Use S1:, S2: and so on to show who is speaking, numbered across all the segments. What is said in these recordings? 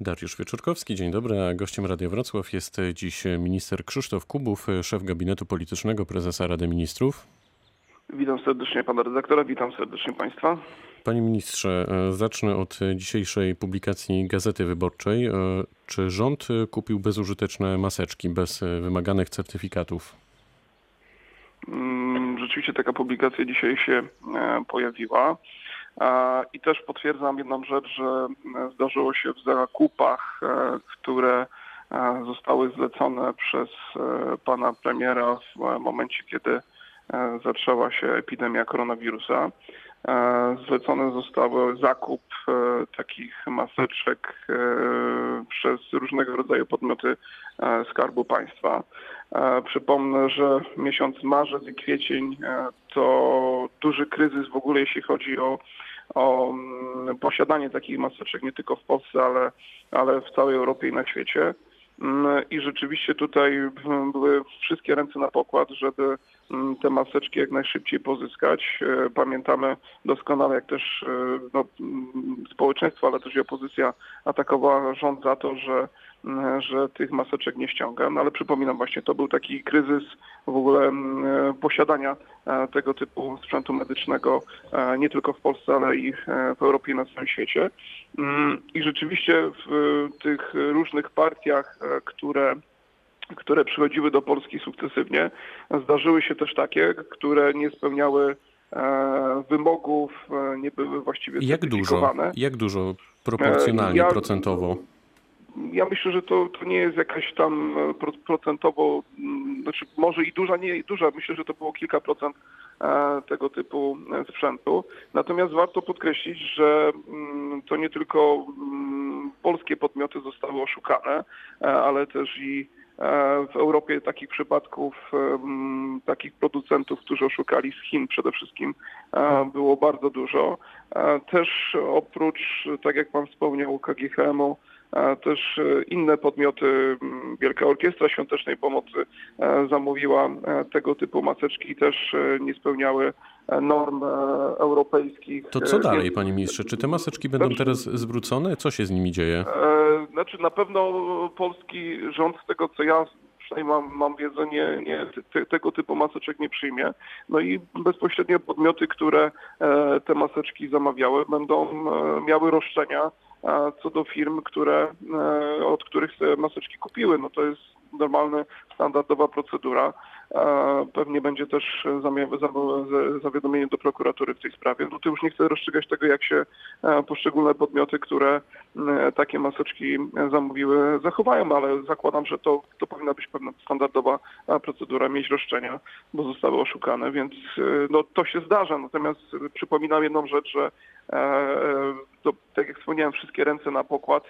S1: Dariusz Wieczorkowski, dzień dobry. A gościem Radia Wrocław jest dziś minister Krzysztof Kubów, szef gabinetu politycznego prezesa Rady Ministrów.
S2: Witam serdecznie pana redaktora, witam serdecznie państwa.
S1: Panie ministrze, zacznę od dzisiejszej publikacji Gazety Wyborczej. Czy rząd kupił bezużyteczne maseczki bez wymaganych certyfikatów?
S2: Mm, rzeczywiście taka publikacja dzisiaj się e, pojawiła. I też potwierdzam jedną rzecz, że e, zdarzyło się w zakupach, e, które zostały zlecone przez pana premiera w momencie, kiedy zaczęła się epidemia koronawirusa. Zlecone zostały zakup takich maseczek przez różnego rodzaju podmioty Skarbu Państwa. Przypomnę, że miesiąc marzec i kwiecień to duży kryzys w ogóle, jeśli chodzi o, o mm, posiadanie takich maseczek nie tylko w Polsce, ale, ale w całej Europie i na świecie. Mm, I rzeczywiście tutaj były wszystkie ręce na pokład, żeby mm, te maseczki jak najszybciej pozyskać. E, pamiętamy doskonale, jak też e, no, społeczeństwo, ale też i opozycja atakowała rząd za to, że że tych maseczek nie ściąga. No ale przypominam właśnie, to był taki kryzys w ogóle posiadania e, tego typu sprzętu medycznego e, nie tylko w Polsce, ale i e, w Europie i na całym świecie. Mm, I rzeczywiście w tych różnych partiach, które które przychodziły do Polski sukcesywnie, zdarzyły się też takie, które nie spełniały wymogów, nie były właściwie
S1: Jak dużo? Jak dużo proporcjonalnie, ja, procentowo?
S2: Ja myślę, że to, to nie jest jakaś tam e, procentowo, mm, znaczy może i duża, nie duża, myślę, że to było kilka procent e, tego typu e, sprzętu. Natomiast warto podkreślić, że mm, to nie tylko mm, polskie podmioty zostały oszukane, ale też i w Europie takich przypadków, takich producentów, którzy oszukali z Chin przede wszystkim, było bardzo dużo. Też oprócz, tak jak Pan wspomniał, KGHM-u, też e, inne podmioty, Wielka Orkiestra Świątecznej Pomocy e, zamówiła e, tego typu maseczki i też nie spełniały norm europejskich.
S1: To co dalej, panie ministrze? Czy te maseczki będą znaczy, teraz zwrócone? Co się z nimi dzieje?
S2: Znaczy na pewno polski rząd, z tego co ja przynajmniej mam, mam wiedzę, nie, nie, te, tego typu maseczek nie przyjmie. No i bezpośrednio podmioty, które te maseczki zamawiały, będą miały roszczenia co do firm, które, e, od których te maseczki kupiły. No to jest normalna, standardowa procedura. Pewnie będzie też zawiadomienie do prokuratury w tej sprawie. No to już nie chcę rozstrzygać tego, jak się e, poszczególne podmioty, które e, takie maseczki zamówiły, zachowają, ale zakładam, że to, to powinna być pewna standardowa procedura, mieć roszczenia, bo zostały oszukane, więc no, to się zdarza. Natomiast przypominam jedną rzecz, że to, tak jak wspomniałem, wszystkie ręce na pokład.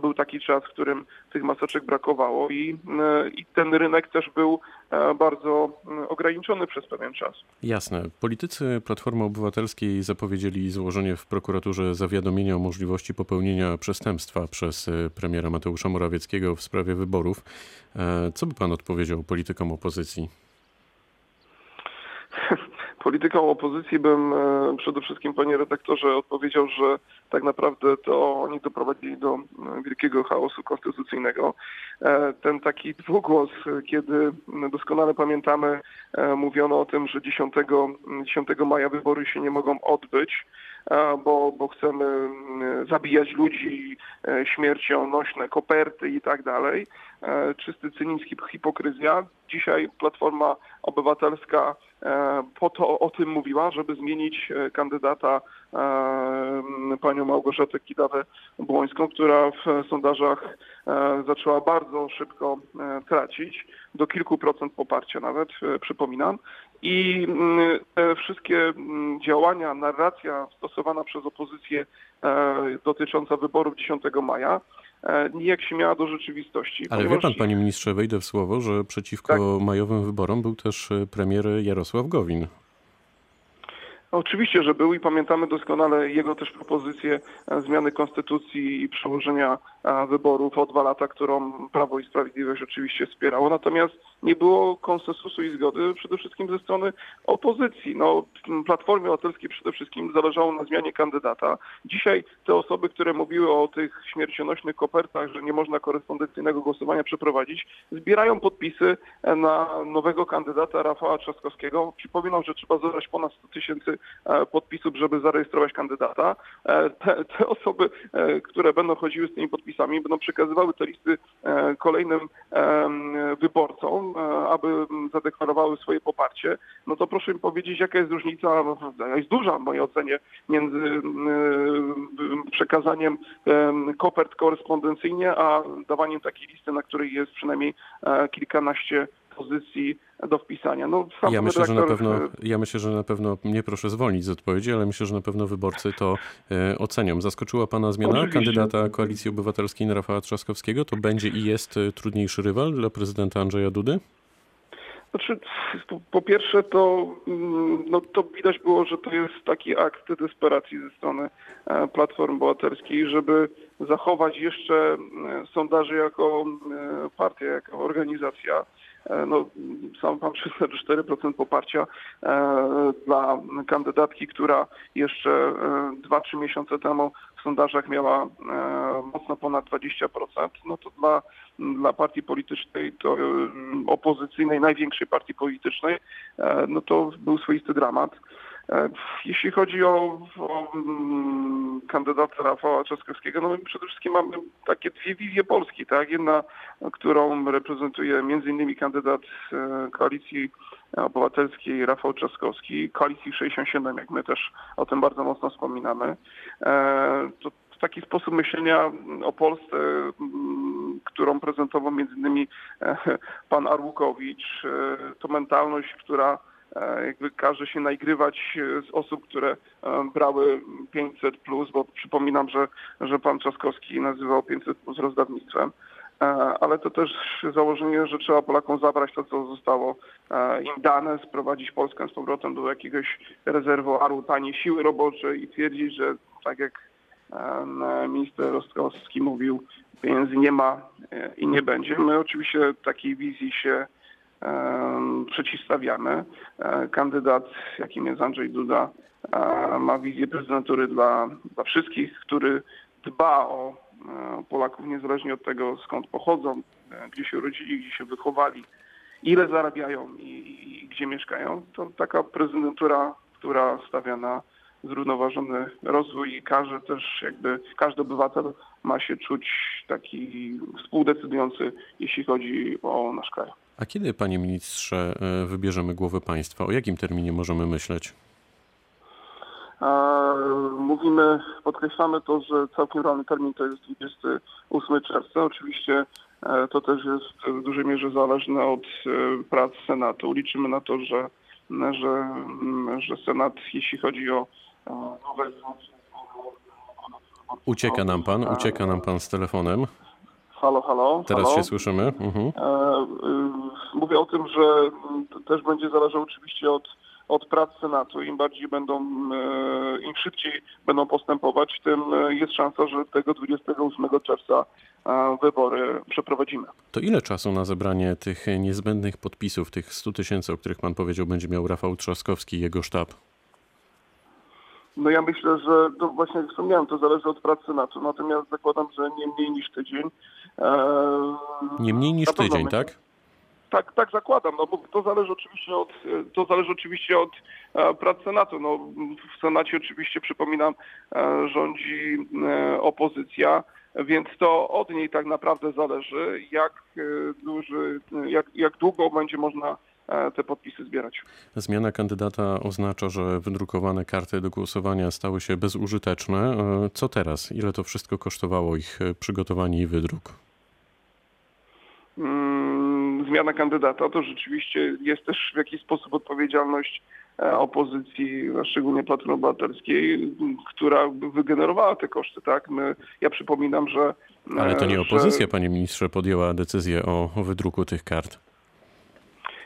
S2: Był taki czas, w którym tych maseczek brakowało i, e, i ten rynek też był e, bardzo e, ograniczony przez pewien czas.
S1: Jasne. Politycy Platformy Obywatelskiej zapowiedzieli złożenie w prokuraturze zawiadomienia o możliwości popełnienia przestępstwa przez premiera Mateusza Morawieckiego w sprawie wyborów. Co by pan odpowiedział politykom opozycji?
S2: Polityką opozycji bym e, przede wszystkim, panie redaktorze, odpowiedział, że tak naprawdę to oni doprowadzili do e, wielkiego chaosu konstytucyjnego. E, ten taki dwugłos, kiedy doskonale pamiętamy, mówiono o tym, że 10, 10 maja wybory się nie mogą odbyć, bo, bo chcemy zabijać ludzi śmiercią, nośne koperty i tak dalej. Czysty cynizm, hipokryzja. Dzisiaj Platforma Obywatelska po to o tym mówiła, żeby zmienić e, kandydata e, panią Małgorzatę Kidawę-Błońską, która w sondażach e, zaczęła bardzo szybko tracić, do kilku procent poparcia nawet, przypominam. I mm, te wszystkie mm, działania, narracja stosowana przez opozycję dotycząca wyborów 10 maja E, nijak się miała do rzeczywistości.
S1: Ale ponieważ... wie pan, panie ministrze, wejdę w słowo, że przeciwko tak. majowym wyborom był też e, premier Jarosław Gowin.
S2: Oczywiście, że był i pamiętamy doskonale jego też propozycję e, zmiany konstytucji i przełożenia wyborów o dwa lata, którą Prawo i Sprawiedliwość oczywiście wspierało. Natomiast nie było konsensusu i zgody przede wszystkim ze strony opozycji. No, Platformie Obywatelskiej przede wszystkim zależało na zmianie kandydata. Dzisiaj te osoby, które mówiły o tych śmiercionośnych kopertach, że nie można korespondencyjnego głosowania przeprowadzić, zbierają podpisy na nowego kandydata Rafała Trzaskowskiego. Przypominam, że trzeba zebrać ponad 100 tysięcy e, podpisów, żeby zarejestrować kandydata. E, te, te osoby, e, które będą chodziły z tymi podpisami, będą przekazywały te listy kolejnym wyborcom, aby zadeklarowały swoje poparcie. No to proszę mi powiedzieć, jaka jest różnica, jest duża w mojej ocenie, między przekazaniem kopert korespondencyjnie, a dawaniem takiej listy, na której jest przynajmniej kilkanaście pozycji do wpisania. No,
S1: ja, myślę, że na pewno, ja myślę, że na pewno, nie proszę zwolnić z odpowiedzi, ale myślę, że na pewno wyborcy to e, ocenią. Zaskoczyła Pana zmiana Oczywiście. kandydata Koalicji Obywatelskiej na Rafała Trzaskowskiego? To będzie i jest e, trudniejszy rywal dla prezydenta Andrzeja Dudy?
S2: Znaczy, po, pierwsze to, mm, no, to widać było, że to jest taki akt desperacji ze strony e, Platformy Obywatelskiej, żeby zachować jeszcze sondaże jako partia, jako organizacja E, no, sam pan 4% poparcia e, dla kandydatki, która jeszcze 2-3 e, miesiące temu w sondażach miała mocno ponad 20%, no to dla, dla partii politycznej, to opozycyjnej, największej partii politycznej, no to był swoisty dramat. Jeśli chodzi o, o mm, kandydata Rafała Trzaskowskiego, no my przede wszystkim mamy takie dwie wizje Polski, tak? Jedna, którą reprezentuje między innymi kandydat e, koalicji obywatelskiej Rafał Trzaskowski, koalicji 67, jak my też o tym bardzo mocno wspominamy. E, to taki sposób myślenia o Polsce, mm, którą prezentował między innymi e, pan Arłukowicz, to mentalność, która E, jakby każe się nagrywać e, z osób, które e, brały 500 plus, bo przypominam, że, że pan Trzaskowski nazywał 500 plus rozdawnictwem. Ale to też założenie, że trzeba Polakom zabrać to, co zostało im dane, sprowadzić Polskę z powrotem do jakiegoś rezerwoaru taniej siły roboczej i twierdzić, że tak jak minister Rostkowski mówił, pieniędzy nie ma i nie będzie. My oczywiście takiej wizji się przeciwstawiamy. E, kandydat, jakim jest Andrzej Duda, e, ma wizję prezydentury dla, dla wszystkich, który dba o e, Polaków niezależnie od tego, skąd pochodzą, gdzie się urodzili, gdzie się wychowali, ile zarabiają i, i gdzie mieszkają. To taka prezydentura, która stawia na zrównoważony rozwój i każe też jakby każdy obywatel ma się czuć taki współdecydujący, jeśli chodzi o nasz kraj.
S1: A kiedy, panie ministrze, e, wybierzemy głowę państwa? O jakim terminie możemy myśleć?
S2: Mówimy, podkreślamy to, że całkiem realny termin to jest 28 czerwca. Oczywiście e, to też jest w dużej mierze zależne od e, prac Senatu. Liczymy na to, że, że, że Senat, jeśli chodzi o.
S1: Ucieka nam pan, ucieka nam pan z telefonem.
S2: Halo, halo.
S1: Teraz
S2: halo.
S1: się słyszymy. Mhm. E,
S2: y, mówię o tym, że też będzie zależało oczywiście od, od prac Senatu. Im bardziej będą, e, im szybciej będą postępować, tym jest szansa, że tego 28 czerwca e, wybory przeprowadzimy.
S1: To ile czasu na zebranie tych niezbędnych podpisów, tych 100 tysięcy, o których pan powiedział, będzie miał Rafał Trzaskowski i jego sztab?
S2: No ja myślę, że to właśnie jak wspomniałem, to zależy od pracy Senatu, natomiast zakładam, że nie mniej niż tydzień.
S1: Eee, nie mniej niż tydzień, tak?
S2: Tak, tak zakładam, no bo to zależy oczywiście od, to zależy oczywiście od e, prac Senatu. No, w Senacie oczywiście, przypominam, e, rządzi e, opozycja, więc to od niej tak naprawdę zależy, jak duży, jak, jak długo będzie można E, te podpisy zbierać.
S1: Zmiana kandydata oznacza, że wydrukowane karty do głosowania stały się bezużyteczne. E, co teraz? Ile to wszystko kosztowało ich e, przygotowanie i wydruk?
S2: Mm, zmiana kandydata to rzeczywiście jest też w jakiś sposób odpowiedzialność opozycji, a szczególnie Platformy Obywatelskiej, która wygenerowała te koszty, tak? My, ja przypominam, że...
S1: Ale to nie opozycja, że... panie ministrze, podjęła decyzję o wydruku tych kart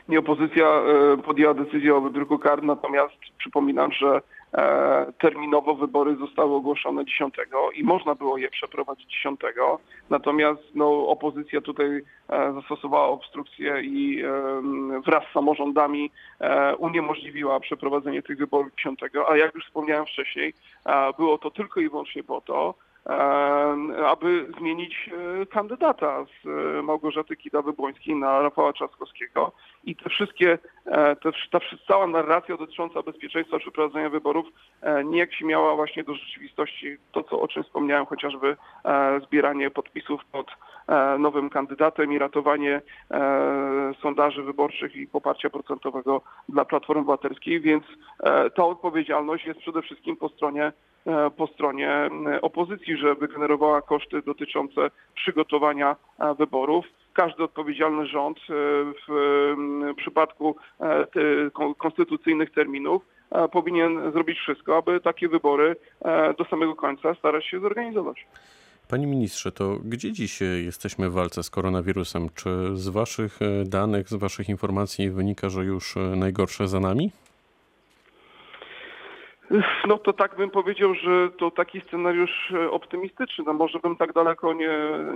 S2: nie opozycja e, podjęła decyzję o wydruku kart, natomiast przypominam, że
S3: e, terminowo wybory zostały ogłoszone 10 i można było je przeprowadzić 10. Natomiast no, opozycja tutaj e, zastosowała obstrukcję i wraz z samorządami uniemożliwiła przeprowadzenie tych wyborów 10. A jak już wspomniałem wcześniej, było to tylko i wyłącznie po to, aby zmienić e, kandydata z e, Małgorzaty Kidawy-Błońskiej na Rafała Trzaskowskiego. I te wszystkie, e, te, ta cała narracja dotycząca bezpieczeństwa przeprowadzenia wyborów się miała właśnie do rzeczywistości. To, co, o czym wspomniałem, chociażby zbieranie podpisów pod nowym kandydatem i ratowanie sondaży wyborczych i poparcia procentowego dla Platformy Obywatelskiej, więc ta odpowiedzialność jest przede wszystkim po stronie po stronie e, opozycji, żeby generowała koszty dotyczące przygotowania e, wyborów. Każdy odpowiedzialny rząd w przypadku konstytucyjnych terminów powinien zrobić wszystko, aby takie wybory do samego końca starać się zorganizować.
S1: Panie ministrze, to gdzie dziś jesteśmy w walce z koronawirusem? Czy z Waszych danych, z Waszych informacji wynika, że już najgorsze za nami?
S3: No to tak bym powiedział, że to taki scenariusz e, optymistyczny. No może bym tak daleko nie,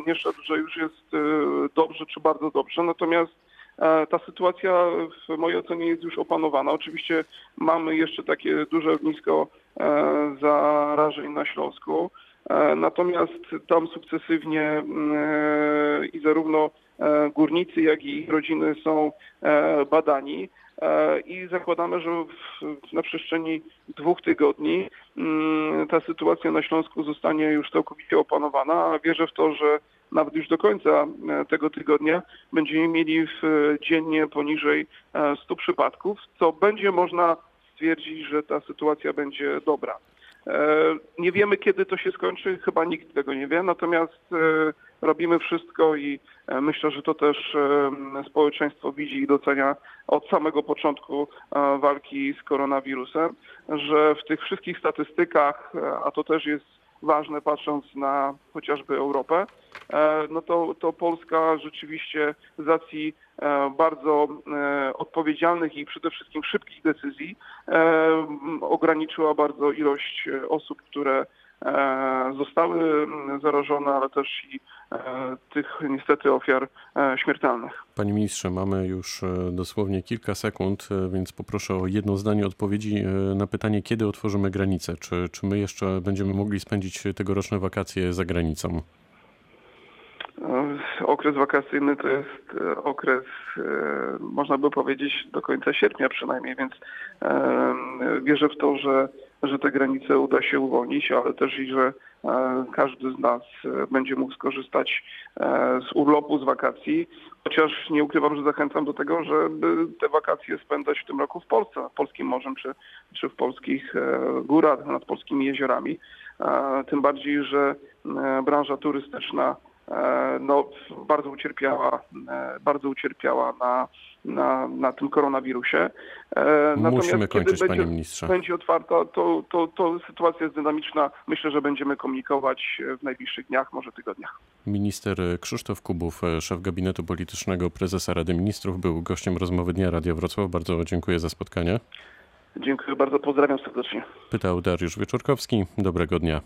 S3: nie szedł, że już jest e, dobrze czy bardzo dobrze. Natomiast e, ta sytuacja w mojej ocenie jest już opanowana. Oczywiście mamy jeszcze takie duże ognisko zarażeń na Śląsku. Natomiast tam sukcesywnie i zarówno górnicy, jak i ich rodziny są badani. E, i zakładamy, że na przestrzeni dwóch tygodni mm, ta sytuacja na Śląsku zostanie już całkowicie opanowana, a wierzę w to, że nawet już do końca e, tego tygodnia będziemy mieli dziennie poniżej 100 e, przypadków, co będzie można stwierdzić, że ta sytuacja będzie dobra. Nie wiemy, kiedy to się skończy, chyba nikt tego nie wie, natomiast robimy wszystko i e, myślę, że to też e, społeczeństwo widzi i docenia od samego początku e, walki z koronawirusem, że w tych wszystkich statystykach, a to też jest ważne patrząc na chociażby Europę, no to, to Polska rzeczywiście z racji bardzo odpowiedzialnych i przede wszystkim szybkich decyzji ograniczyła bardzo ilość osób, które zostały zarażone, ale też i e, tych niestety ofiar e, śmiertelnych.
S1: Panie ministrze, mamy już dosłownie kilka sekund, więc poproszę o jedno zdanie odpowiedzi na pytanie, kiedy otworzymy granice? Czy, czy my jeszcze będziemy mogli spędzić tegoroczne wakacje za granicą?
S3: Okres wakacyjny to jest okres, można by powiedzieć, do końca sierpnia przynajmniej, więc wierzę w to, że że te granice uda się uwolnić, ale też i że e, każdy z nas e, będzie mógł skorzystać e, z urlopu, z wakacji, chociaż nie ukrywam, że zachęcam do tego, żeby te wakacje spędzać w tym roku w Polsce, nad polskim morzem czy, czy w polskich górach, nad polskimi jeziorami. Tym bardziej, że branża turystyczna no, bardzo ucierpiała, bardzo ucierpiała na na, na tym koronawirusie.
S1: E, natomiast Musimy kończyć,
S3: będzie,
S1: panie ministrze.
S3: będzie otwarta, to, to, to sytuacja jest dynamiczna. Myślę, że będziemy komunikować w najbliższych dniach, może tygodniach.
S1: Minister Krzysztof Kubów, szef gabinetu politycznego prezesa Rady Ministrów, był gościem rozmowy Dnia Radia Wrocław. Bardzo dziękuję za spotkanie.
S3: Dziękuję bardzo, pozdrawiam serdecznie.
S1: Pytał Dariusz Wieczorkowski. Dobrego dnia.